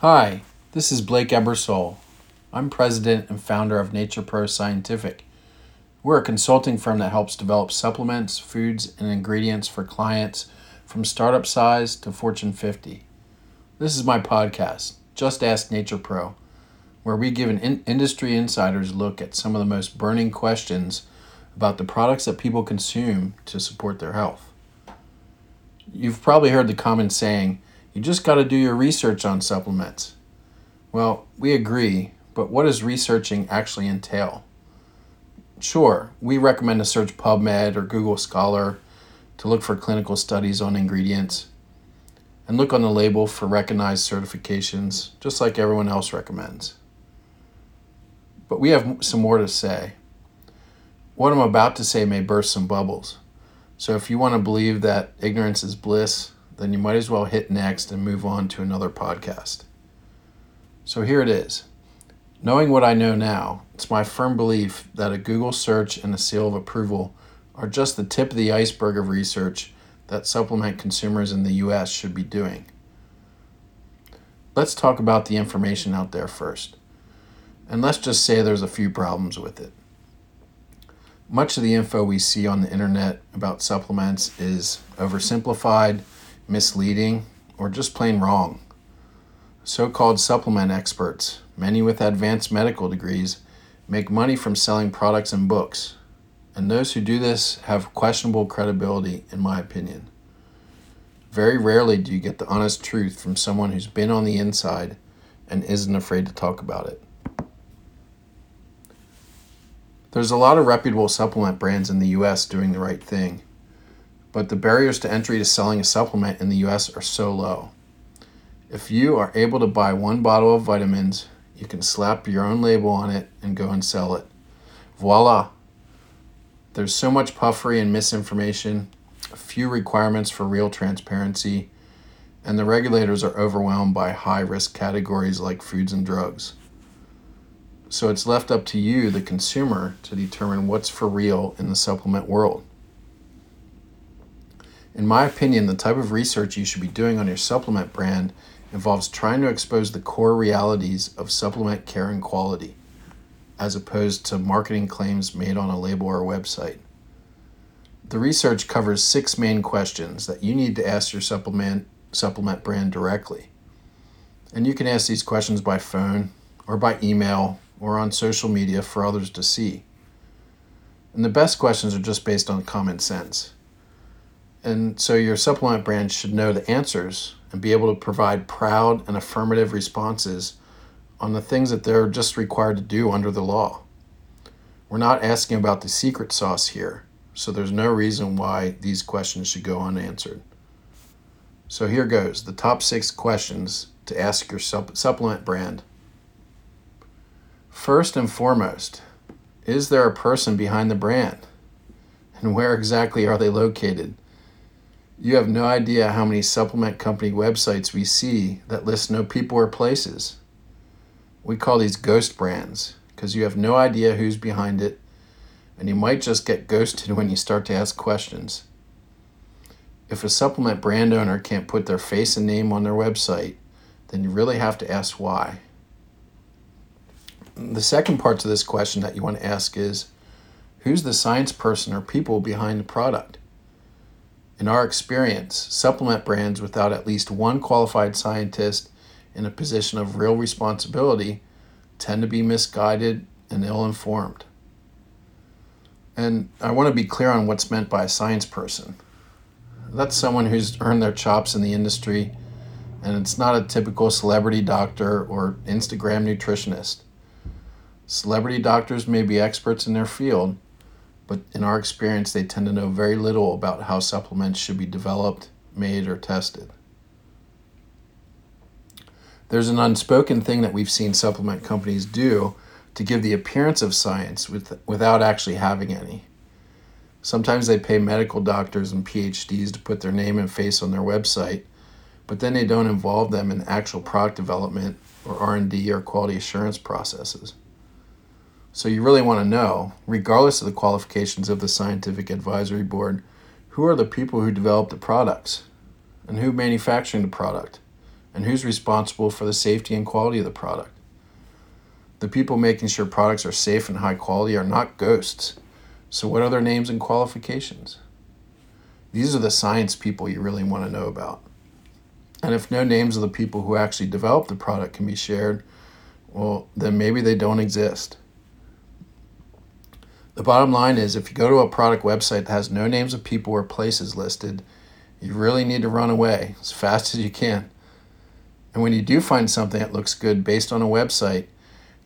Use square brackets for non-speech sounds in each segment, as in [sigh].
Hi, this is Blake Ebersole. I'm president and founder of NaturPro Scientific. We're a consulting firm that helps develop supplements, foods, and ingredients for clients from startup size to Fortune 50. This is my podcast, Just Ask NaturPro, where we give an in- industry insider's look at some of the most burning questions about the products that people consume to support their health. You've probably heard the common saying, you just got to do your research on supplements. Well, we agree, but what does researching actually entail? Sure, we recommend to search PubMed or Google Scholar to look for clinical studies on ingredients and look on the label for recognized certifications, just like everyone else recommends. But we have some more to say. What I'm about to say may burst some bubbles. So if you want to believe that ignorance is bliss, then you might as well hit next and move on to another podcast. So here it is. Knowing what I know now, it's my firm belief that a Google search and a seal of approval are just the tip of the iceberg of research that supplement consumers in the US should be doing. Let's talk about the information out there first. And let's just say there's a few problems with it. Much of the info we see on the internet about supplements is oversimplified misleading, or just plain wrong. So called supplement experts, many with advanced medical degrees, make money from selling products and books. And those who do this have questionable credibility, in my opinion. Very rarely do you get the honest truth from someone who's been on the inside and isn't afraid to talk about it. There's a lot of reputable supplement brands in the US doing the right thing but the barriers to entry to selling a supplement in the US are so low. If you are able to buy one bottle of vitamins, you can slap your own label on it and go and sell it. Voila! There's so much puffery and misinformation, few requirements for real transparency, and the regulators are overwhelmed by high risk categories like foods and drugs. So it's left up to you, the consumer, to determine what's for real in the supplement world. In my opinion, the type of research you should be doing on your supplement brand involves trying to expose the core realities of supplement care and quality, as opposed to marketing claims made on a label or website. The research covers six main questions that you need to ask your supplement, supplement brand directly. And you can ask these questions by phone or by email or on social media for others to see. And the best questions are just based on common sense. And so your supplement brand should know the answers and be able to provide proud and affirmative responses on the things that they're just required to do under the law. We're not asking about the secret sauce here, so there's no reason why these questions should go unanswered. So here goes the top six questions to ask your supp- supplement brand. First and foremost, is there a person behind the brand? And where exactly are they located? You have no idea how many supplement company websites we see that list no people or places. We call these ghost brands because you have no idea who's behind it, and you might just get ghosted when you start to ask questions. If a supplement brand owner can't put their face and name on their website, then you really have to ask why. The second part to this question that you want to ask is who's the science person or people behind the product? In our experience, supplement brands without at least one qualified scientist in a position of real responsibility tend to be misguided and ill informed. And I want to be clear on what's meant by a science person. That's someone who's earned their chops in the industry, and it's not a typical celebrity doctor or Instagram nutritionist. Celebrity doctors may be experts in their field, but in our experience, they tend to know very little about how supplements should be developed, made, or tested. There's an unspoken thing that we've seen supplement companies do to give the appearance of science with, without actually having any. Sometimes they pay medical doctors and PhDs to put their name and face on their website, but then they don't involve them in actual product development or R&D or quality assurance processes. So you really want to know, regardless of the qualifications of the scientific advisory board, who are the people who develop the products and who manufacturing the product And who's responsible for the safety and quality of the product? The people making sure products are safe and high quality are not ghosts. So, what are their names and qualifications? These are the science people you really want to know about. And if no names of the people who actually developed the product can be shared, well, then maybe they don't exist. The bottom line is if you go to a product website that has no names of people or places listed, you really need to run away as fast as you can. And when you do find something that looks good based on a website,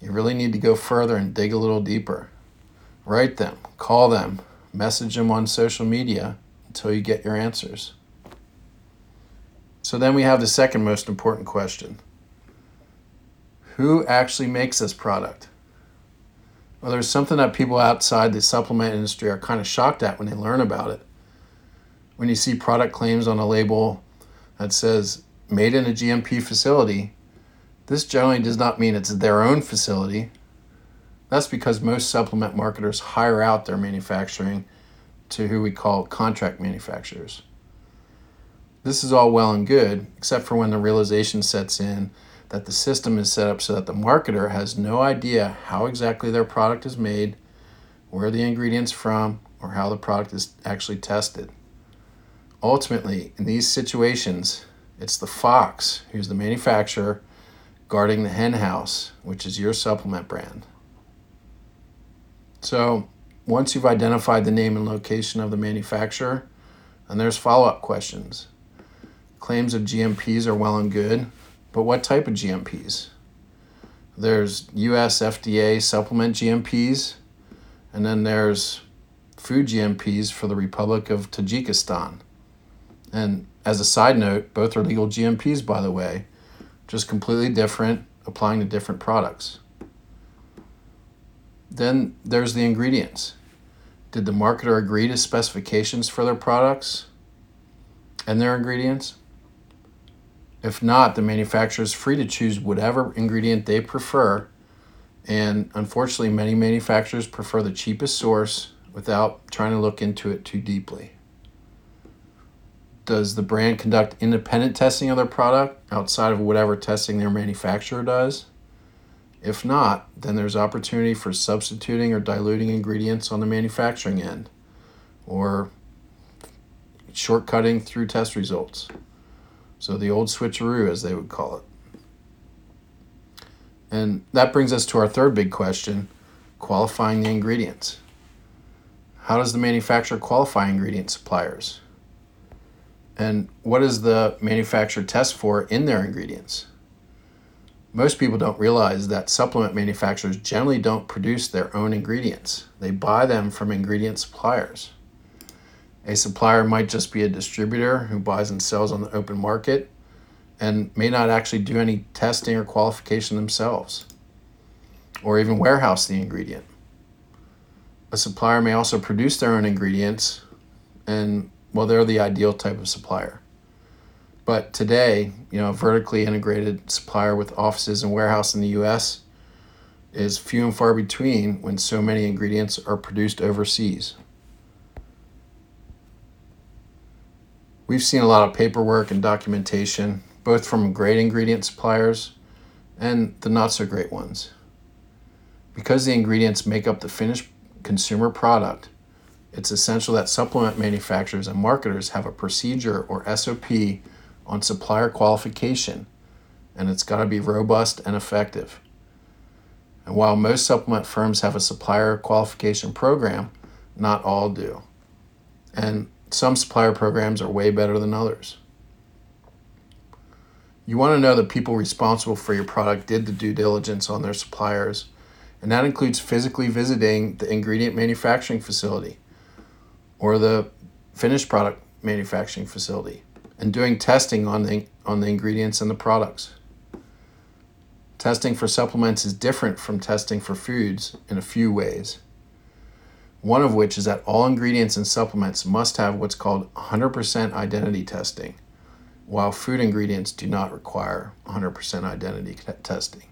you really need to go further and dig a little deeper. Write them, call them, message them on social media until you get your answers. So then we have the second most important question Who actually makes this product? Well, there's something that people outside the supplement industry are kind of shocked at when they learn about it. When you see product claims on a label that says made in a GMP facility, this generally does not mean it's their own facility. That's because most supplement marketers hire out their manufacturing to who we call contract manufacturers. This is all well and good, except for when the realization sets in that the system is set up so that the marketer has no idea how exactly their product is made, where the ingredients from, or how the product is actually tested. Ultimately, in these situations, it's the fox who's the manufacturer guarding the hen house, which is your supplement brand. So, once you've identified the name and location of the manufacturer, and there's follow up questions. Claims of GMPs are well and good, but what type of GMPs? There's US FDA supplement GMPs, and then there's food GMPs for the Republic of Tajikistan. And as a side note, both are legal GMPs, by the way, just completely different, applying to different products. Then there's the ingredients. Did the marketer agree to specifications for their products and their ingredients? If not, the manufacturer is free to choose whatever ingredient they prefer. And unfortunately, many manufacturers prefer the cheapest source without trying to look into it too deeply. Does the brand conduct independent testing of their product outside of whatever testing their manufacturer does? If not, then there's opportunity for substituting or diluting ingredients on the manufacturing end or shortcutting through test results. So the old switcheroo, as they would call it. And that brings us to our third big question qualifying the ingredients. How does the manufacturer qualify ingredient suppliers? And what does the manufacturer test for in their ingredients? Most people don't realize that supplement manufacturers generally don't produce their own ingredients, they buy them from ingredient suppliers. A supplier might just be a distributor who buys and sells on the open market and may not actually do any testing or qualification themselves or even warehouse the ingredient. A supplier may also produce their own ingredients and well they're the ideal type of supplier. But today, you know, a vertically integrated supplier with offices and warehouse in the US is few and far between when so many ingredients are produced overseas. We've seen a lot of paperwork and documentation, both from great ingredient suppliers and the not so great ones. Because the ingredients make up the finished consumer product, it's essential that supplement manufacturers and marketers have a procedure or SOP on supplier qualification, and it's got to be robust and effective. And while most supplement firms have a supplier qualification program, not all do. And some supplier programs are way better than others. You want to know that people responsible for your product did the due diligence on their suppliers, and that includes physically visiting the ingredient manufacturing facility or the finished product manufacturing facility and doing testing on the, on the ingredients and the products. Testing for supplements is different from testing for foods in a few ways one of which is that all ingredients and supplements must have what's called 100% identity testing, while food ingredients do not require 100% identity testing.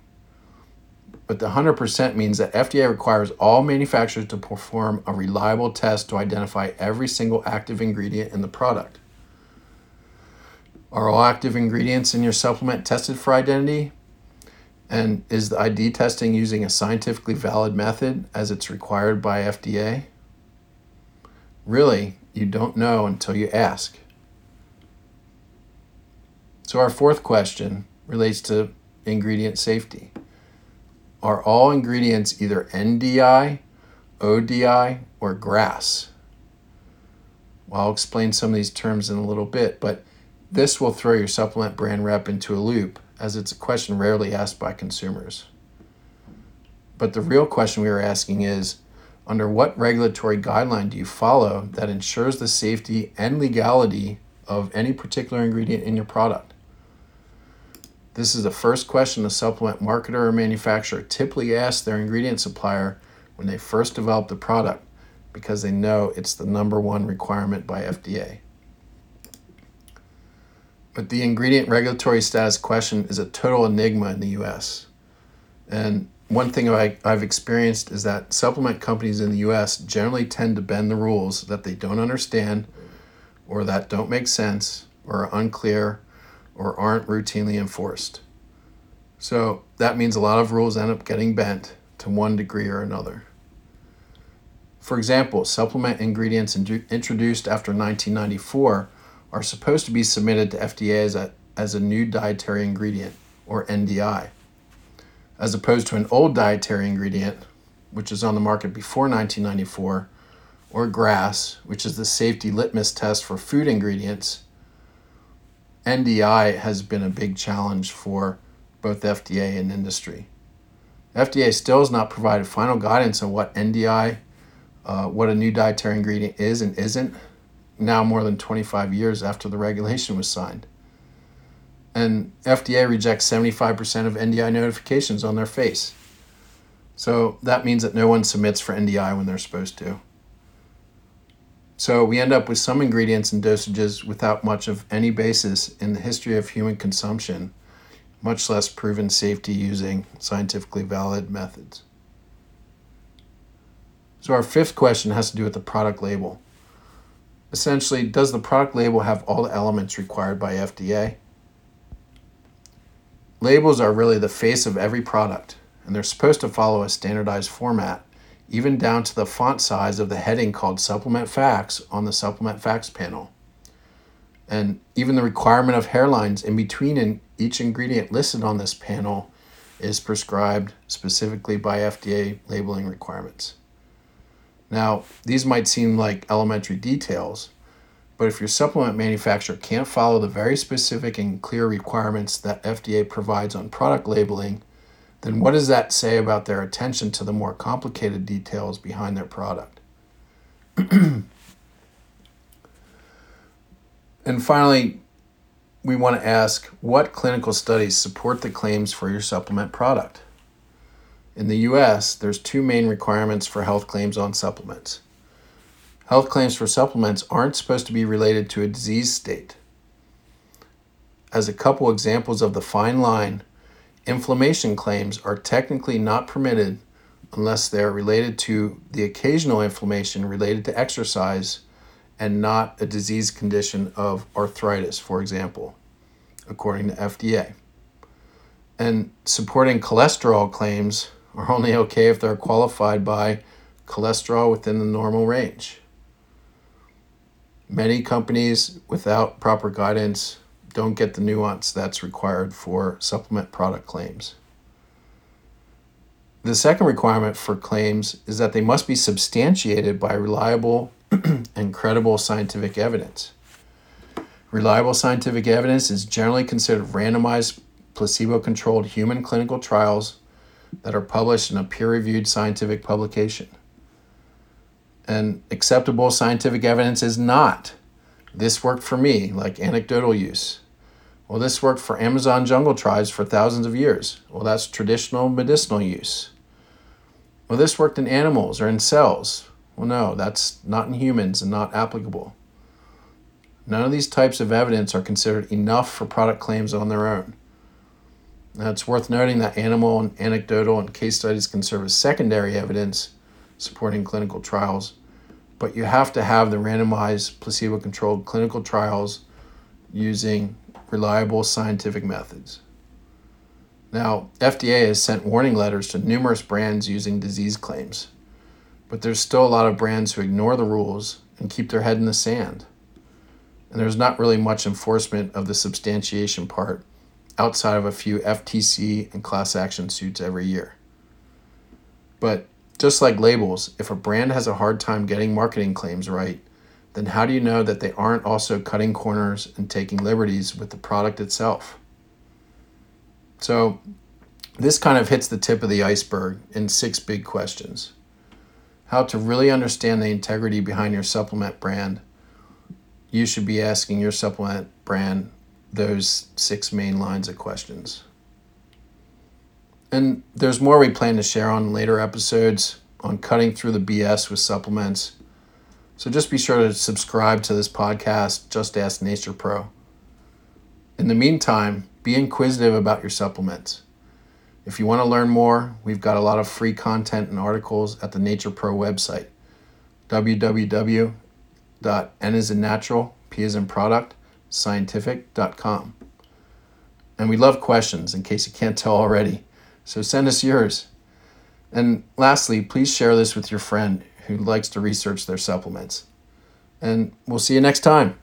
But the 100% means that FDA requires all manufacturers to perform a reliable test to identify every single active ingredient in the product. Are all active ingredients in your supplement tested for identity? And is the ID testing using a scientifically valid method as it's required by FDA? Really, you don't know until you ask. So, our fourth question relates to ingredient safety. Are all ingredients either NDI, ODI, or GRAS? Well, I'll explain some of these terms in a little bit, but this will throw your supplement brand rep into a loop as it's a question rarely asked by consumers. But the real question we are asking is under what regulatory guideline do you follow that ensures the safety and legality of any particular ingredient in your product? This is the first question a supplement marketer or manufacturer typically asks their ingredient supplier when they first develop the product because they know it's the number one requirement by FDA. But the ingredient regulatory status question is a total enigma in the US. And one thing I, I've experienced is that supplement companies in the US generally tend to bend the rules that they don't understand or that don't make sense or are unclear or aren't routinely enforced. So that means a lot of rules end up getting bent to one degree or another. For example, supplement ingredients introduced after 1994 are supposed to be submitted to FDA as a, as a new dietary ingredient, or NDI, as opposed to an old dietary ingredient, which is on the market before 1994, or GRAS, which is the safety litmus test for food ingredients. NDI has been a big challenge for both FDA and industry. FDA still has not provided final guidance on what NDI, uh, what a new dietary ingredient is and isn't, now more than 25 years after the regulation was signed. And FDA rejects 75% of NDI notifications on their face. So that means that no one submits for NDI when they're supposed to. So we end up with some ingredients and dosages without much of any basis in the history of human consumption, much less proven safety using scientifically valid methods. So our fifth question has to do with the product label essentially, does the product label have all the elements required by FDA? Labels are really the face of every product, and they're supposed to follow a standardized format, even down to the font size of the heading called Supplement Facts on the Supplement Facts panel. And even the requirement of hairlines in between in each ingredient listed on this panel is prescribed specifically by FDA labeling requirements. Now, these might seem like elementary details, but if your supplement manufacturer can't follow the very specific and clear requirements that FDA provides on product labeling, then what does that say about their attention to the more complicated details behind their product? [clears throat] and finally, we want to ask what clinical studies support the claims for your supplement product? In the US, there's two main requirements for health claims on supplements. Health claims for supplements aren't supposed to be related to a disease state. As a couple examples of the fine line, inflammation claims are technically not permitted unless they are related to the occasional inflammation related to exercise and not a disease condition of arthritis, for example, according to FDA. And supporting cholesterol claims are only okay if they're qualified by cholesterol within the normal range. Many companies without proper guidance don't get the nuance that's required for supplement product claims. The second requirement for claims is that they must be substantiated by reliable [clears throat] and credible scientific evidence. Reliable scientific evidence is generally considered randomized, placebo controlled human clinical trials that are published in a peer reviewed scientific publication. And acceptable scientific evidence is not. This worked for me, like anecdotal use. Well, this worked for Amazon jungle tribes for thousands of years. Well, that's traditional medicinal use. Well, this worked in animals or in cells. Well, no, that's not in humans and not applicable. None of these types of evidence are considered enough for product claims on their own. Now, it's worth noting that animal and anecdotal and case studies can serve as secondary evidence supporting clinical trials, but you have to have the randomized placebo controlled clinical trials using reliable scientific methods. Now, FDA has sent warning letters to numerous brands using disease claims, but there's still a lot of brands who ignore the rules and keep their head in the sand. And there's not really much enforcement of the substantiation part outside of a few FTC and class action suits every year. But just like labels, if a brand has a hard time getting marketing claims right, then how do you know that they aren't also cutting corners and taking liberties with the product itself? So, this kind of hits the tip of the iceberg in six big questions. How to really understand the integrity behind your supplement brand, you should be asking your supplement brand those six main lines of questions. And there's more we plan to share on later episodes on cutting through the BS with supplements. So just be sure to subscribe to this podcast, Just Ask NaturPro. In the meantime, be inquisitive about your supplements. If you want to learn more, we've got a lot of free content and articles at the NaturPro website www.n as in natural, p as in product, scientific.com. And we love questions in case you can't tell already. So send us yours. And lastly, please share this with your friend who likes to research their supplements. And we'll see you next time.